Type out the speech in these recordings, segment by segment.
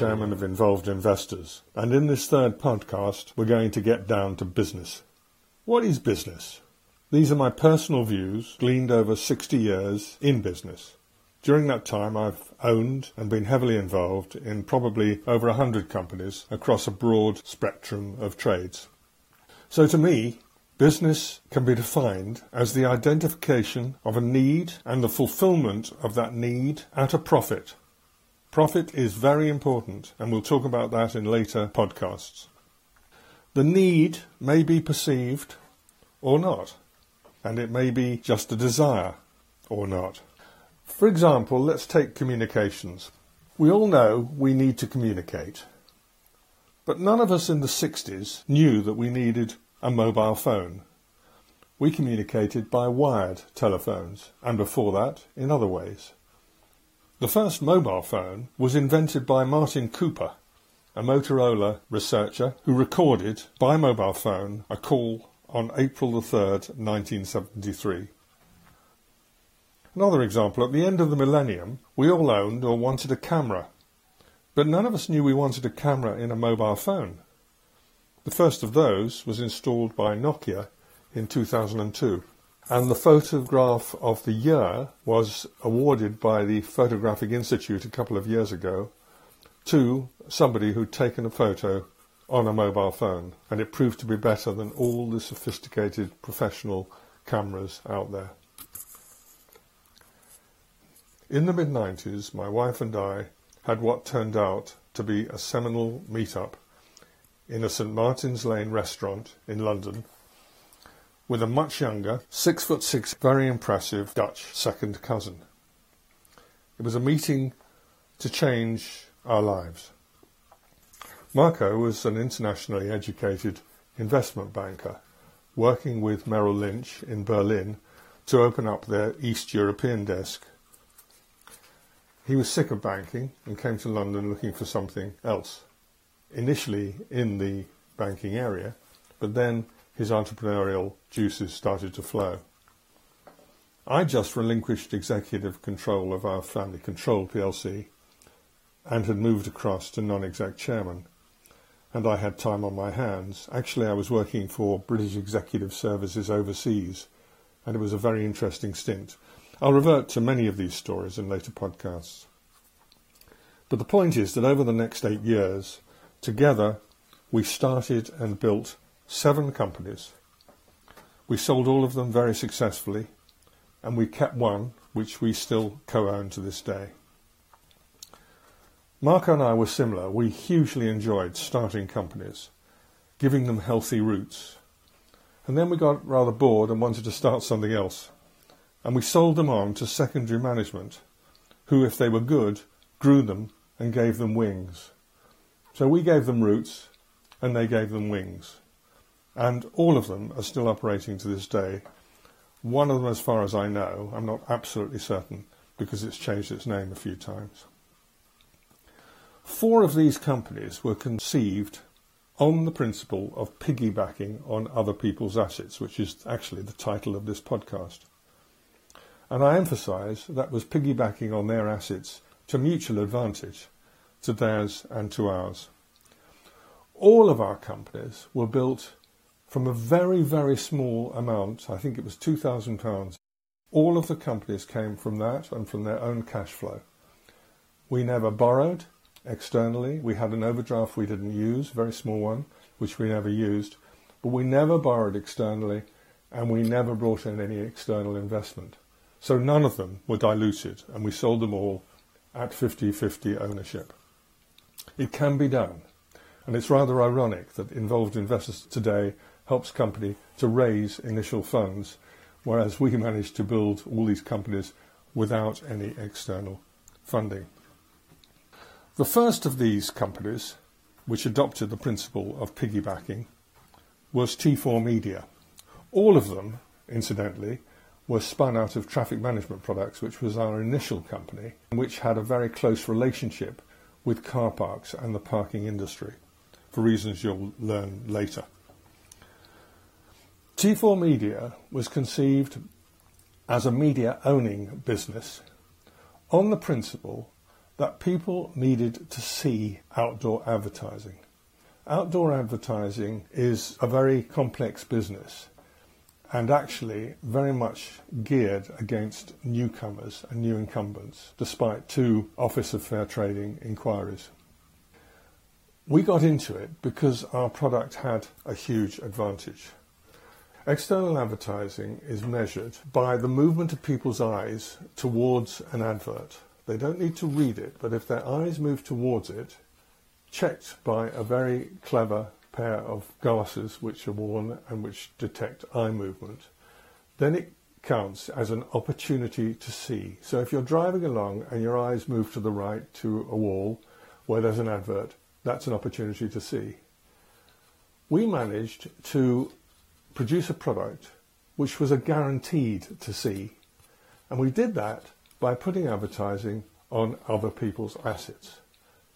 chairman of Involved Investors, and in this third podcast, we're going to get down to business. What is business? These are my personal views gleaned over 60 years in business. During that time, I've owned and been heavily involved in probably over 100 companies across a broad spectrum of trades. So to me, business can be defined as the identification of a need and the fulfillment of that need at a profit. Profit is very important, and we'll talk about that in later podcasts. The need may be perceived or not, and it may be just a desire or not. For example, let's take communications. We all know we need to communicate. But none of us in the 60s knew that we needed a mobile phone. We communicated by wired telephones, and before that, in other ways. The first mobile phone was invented by Martin Cooper, a Motorola researcher who recorded by mobile phone a call on April the 3rd, 1973. Another example, at the end of the millennium, we all owned or wanted a camera, but none of us knew we wanted a camera in a mobile phone. The first of those was installed by Nokia in 2002, and the photograph of the year was awarded by the Photographic Institute a couple of years ago to somebody who'd taken a photo on a mobile phone, and it proved to be better than all the sophisticated professional cameras out there. In the mid 90s, my wife and I had what turned out to be a seminal meet-up in a St Martin's Lane restaurant in London with a much younger, six foot six, very impressive Dutch second cousin. It was a meeting to change our lives. Marco was an internationally educated investment banker working with Merrill Lynch in Berlin to open up their East European desk he was sick of banking and came to London looking for something else. Initially in the banking area, but then his entrepreneurial juices started to flow. I just relinquished executive control of our family control PLC and had moved across to non-exec chairman. And I had time on my hands. Actually, I was working for British Executive Services overseas, and it was a very interesting stint. I'll revert to many of these stories in later podcasts. But the point is that over the next eight years, together, we started and built seven companies. We sold all of them very successfully, and we kept one, which we still co-own to this day. Marco and I were similar. We hugely enjoyed starting companies, giving them healthy roots. And then we got rather bored and wanted to start something else and we sold them on to secondary management, who, if they were good, grew them and gave them wings. So we gave them roots, and they gave them wings. And all of them are still operating to this day. One of them, as far as I know, I'm not absolutely certain because it's changed its name a few times. Four of these companies were conceived on the principle of piggybacking on other people's assets, which is actually the title of this podcast. And I emphasise that was piggybacking on their assets to mutual advantage, to theirs and to ours. All of our companies were built from a very, very small amount, I think it was £2,000. All of the companies came from that and from their own cash flow. We never borrowed externally. We had an overdraft we didn't use, very small one, which we never used. But we never borrowed externally and we never brought in any external investment. So none of them were diluted, and we sold them all at 50 50 ownership. It can be done, and it's rather ironic that involved investors today helps company to raise initial funds, whereas we managed to build all these companies without any external funding. The first of these companies, which adopted the principle of piggybacking, was T4 Media. All of them, incidentally, were spun out of Traffic Management Products, which was our initial company, which had a very close relationship with car parks and the parking industry, for reasons you'll learn later. T4 Media was conceived as a media owning business on the principle that people needed to see outdoor advertising. Outdoor advertising is a very complex business and actually very much geared against newcomers and new incumbents, despite two Office of Fair Trading inquiries. We got into it because our product had a huge advantage. External advertising is measured by the movement of people's eyes towards an advert. They don't need to read it, but if their eyes move towards it, checked by a very clever pair of glasses which are worn and which detect eye movement, then it counts as an opportunity to see. So if you're driving along and your eyes move to the right to a wall where there's an advert, that's an opportunity to see. We managed to produce a product which was a guaranteed to see, and we did that by putting advertising on other people's assets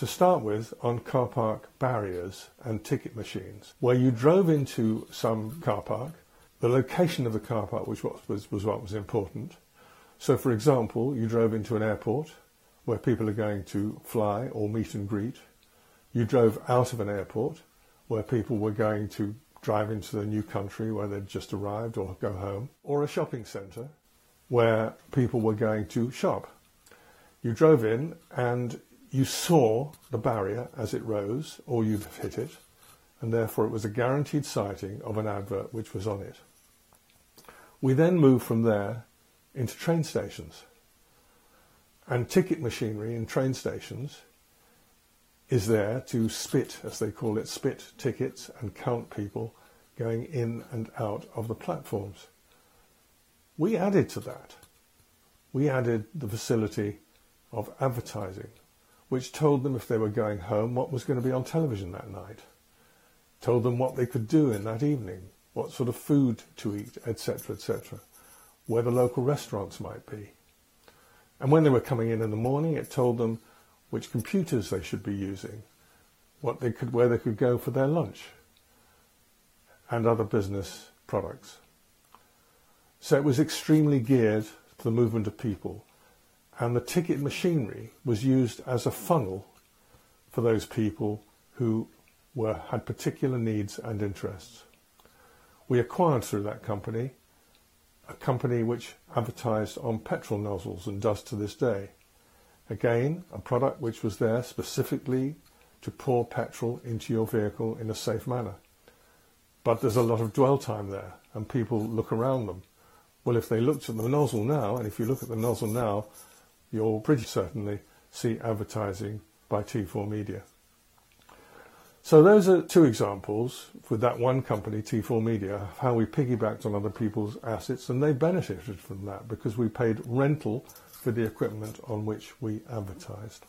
to start with on car park barriers and ticket machines, where you drove into some car park, the location of the car park was was, was what was important. So, for example, you drove into an airport where people are going to fly or meet and greet. You drove out of an airport where people were going to drive into the new country where they'd just arrived or go home, or a shopping centre where people were going to shop. You drove in and you saw the barrier as it rose, or you'd have hit it, and therefore it was a guaranteed sighting of an advert which was on it. We then moved from there into train stations. And ticket machinery in train stations is there to spit, as they call it, spit tickets and count people going in and out of the platforms. We added to that. We added the facility of advertising which told them if they were going home what was going to be on television that night, told them what they could do in that evening, what sort of food to eat, etc., etc., where the local restaurants might be. And when they were coming in in the morning, it told them which computers they should be using, what they could, where they could go for their lunch, and other business products. So it was extremely geared to the movement of people and the ticket machinery was used as a funnel for those people who were, had particular needs and interests. We acquired through that company a company which advertised on petrol nozzles and does to this day. Again, a product which was there specifically to pour petrol into your vehicle in a safe manner. But there's a lot of dwell time there, and people look around them. Well, if they looked at the nozzle now, and if you look at the nozzle now, you'll pretty certainly see advertising by T4 Media. So those are two examples with that one company, T4 Media, of how we piggybacked on other people's assets and they benefited from that because we paid rental for the equipment on which we advertised.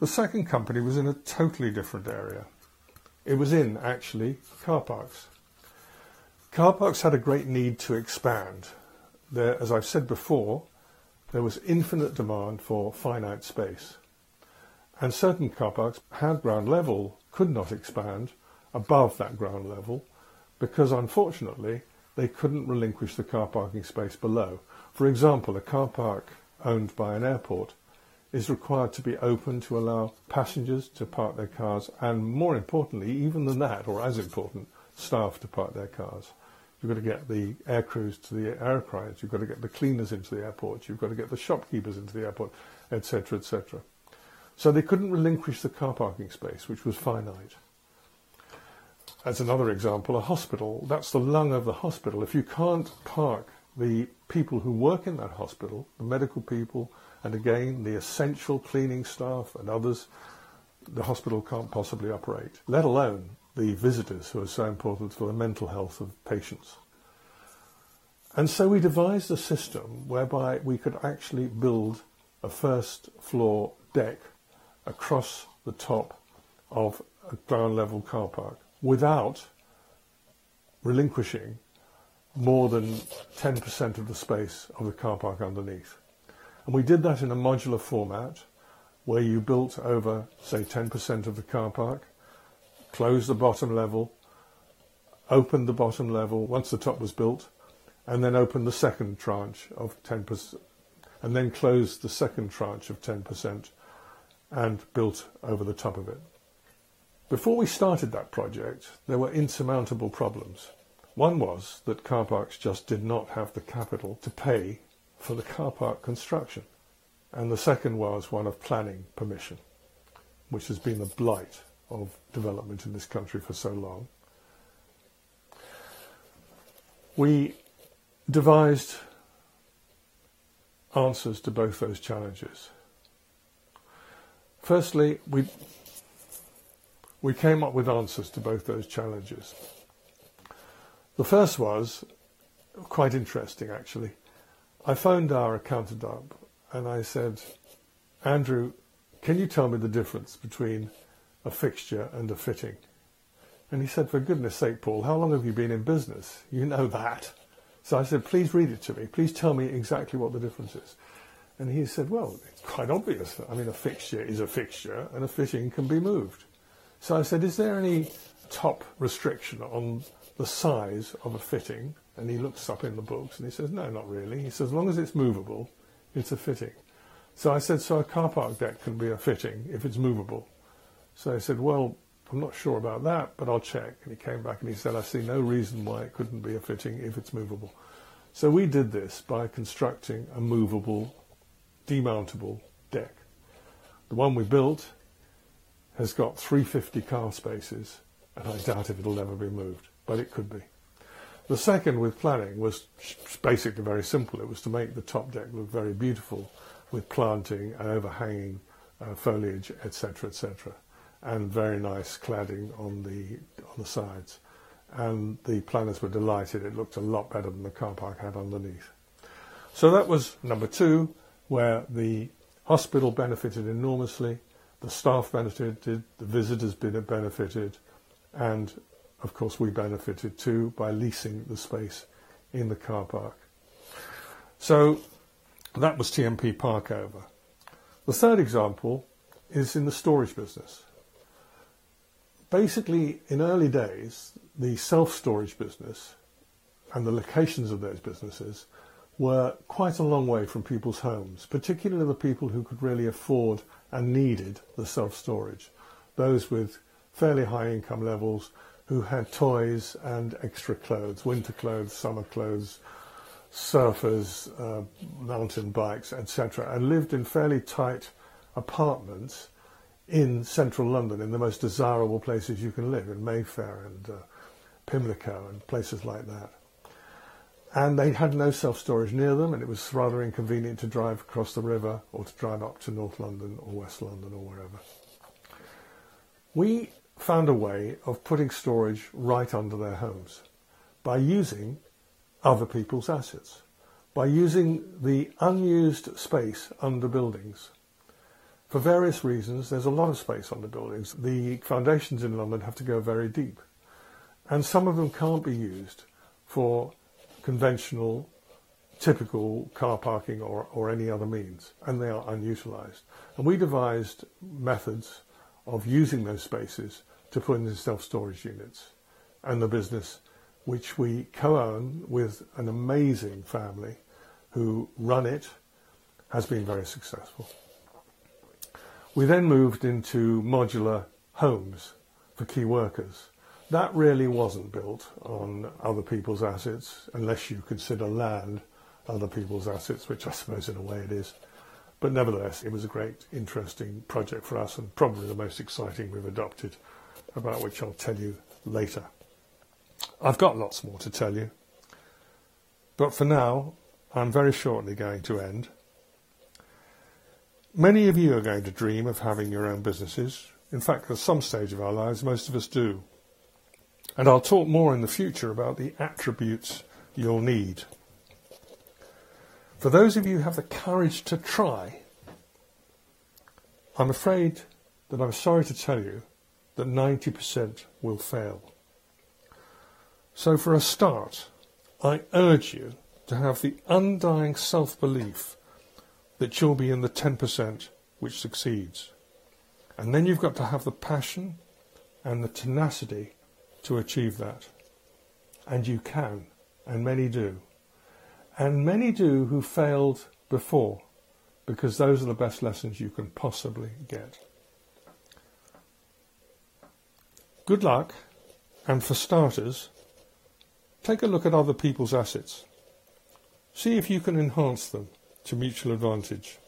The second company was in a totally different area. It was in, actually, car parks. Car parks had a great need to expand. There, as I've said before, there was infinite demand for finite space. And certain car parks had ground level, could not expand above that ground level because unfortunately they couldn't relinquish the car parking space below. For example, a car park owned by an airport is required to be open to allow passengers to park their cars and more importantly, even than that, or as important, staff to park their cars. You've got to get the air crews to the aircraft. You've got to get the cleaners into the airport. You've got to get the shopkeepers into the airport, etc., etc. So they couldn't relinquish the car parking space, which was finite. As another example, a hospital, that's the lung of the hospital. If you can't park the people who work in that hospital, the medical people, and again, the essential cleaning staff and others, the hospital can't possibly operate, let alone the visitors who are so important for the mental health of patients. And so we devised a system whereby we could actually build a first floor deck across the top of a ground level car park without relinquishing more than 10% of the space of the car park underneath. And we did that in a modular format where you built over, say, 10% of the car park closed the bottom level, opened the bottom level once the top was built, and then opened the second tranche of 10%, and then closed the second tranche of 10% and built over the top of it. Before we started that project, there were insurmountable problems. One was that car parks just did not have the capital to pay for the car park construction. And the second was one of planning permission, which has been the blight of development in this country for so long. We devised answers to both those challenges. Firstly, we, we came up with answers to both those challenges. The first was quite interesting, actually. I phoned our accountant up and I said, Andrew, can you tell me the difference between a fixture and a fitting? And he said, For goodness sake, Paul, how long have you been in business? You know that. So I said, Please read it to me. Please tell me exactly what the difference is. And he said, Well, it's quite obvious. I mean, a fixture is a fixture and a fitting can be moved. So I said, Is there any top restriction on the size of a fitting, and he looks up in the books and he says, no, not really. He says, as long as it's movable, it's a fitting. So I said, so a car park deck can be a fitting if it's movable. So I said, well, I'm not sure about that, but I'll check. And he came back and he said, I see no reason why it couldn't be a fitting if it's movable. So we did this by constructing a movable, demountable deck. The one we built has got 350 car spaces, and I doubt if it'll ever be moved but it could be. The second with planning was basically very simple. It was to make the top deck look very beautiful with planting and overhanging uh, foliage, etc., etc., and very nice cladding on the on the sides. And the planners were delighted. It looked a lot better than the car park had underneath. So that was number two, where the hospital benefited enormously, the staff benefited, the visitors benefited, and of course, we benefited too by leasing the space in the car park. So that was TMP Parkover. The third example is in the storage business. Basically, in early days, the self storage business and the locations of those businesses were quite a long way from people's homes, particularly the people who could really afford and needed the self storage. Those with fairly high income levels who had toys and extra clothes, winter clothes, summer clothes, surfers, uh, mountain bikes, etc., and lived in fairly tight apartments in central London, in the most desirable places you can live, in Mayfair and uh, Pimlico and places like that. And they had no self storage near them, and it was rather inconvenient to drive across the river or to drive up to North London or West London or wherever. We found a way of putting storage right under their homes by using other people's assets, by using the unused space under buildings. For various reasons, there's a lot of space under buildings. The foundations in London have to go very deep, and some of them can't be used for conventional, typical car parking or, or any other means, and they are unutilized. And we devised methods of using those spaces to put into self-storage units and the business which we co-own with an amazing family who run it has been very successful. We then moved into modular homes for key workers. That really wasn't built on other people's assets, unless you consider land other people's assets, which I suppose in a way it is. But nevertheless, it was a great, interesting project for us and probably the most exciting we've adopted about which I'll tell you later. I've got lots more to tell you, but for now, I'm very shortly going to end. Many of you are going to dream of having your own businesses. In fact, at some stage of our lives, most of us do. And I'll talk more in the future about the attributes you'll need. For those of you who have the courage to try, I'm afraid that I'm sorry to tell you that 90% will fail. So, for a start, I urge you to have the undying self belief that you'll be in the 10% which succeeds. And then you've got to have the passion and the tenacity to achieve that. And you can, and many do. And many do who failed before because those are the best lessons you can possibly get. Good luck, and for starters, take a look at other people's assets. See if you can enhance them to mutual advantage.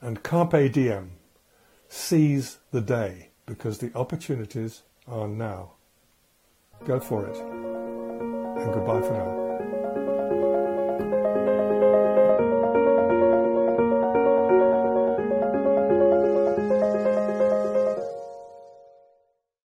And carpe diem, seize the day because the opportunities are now. Go for it. And goodbye for now.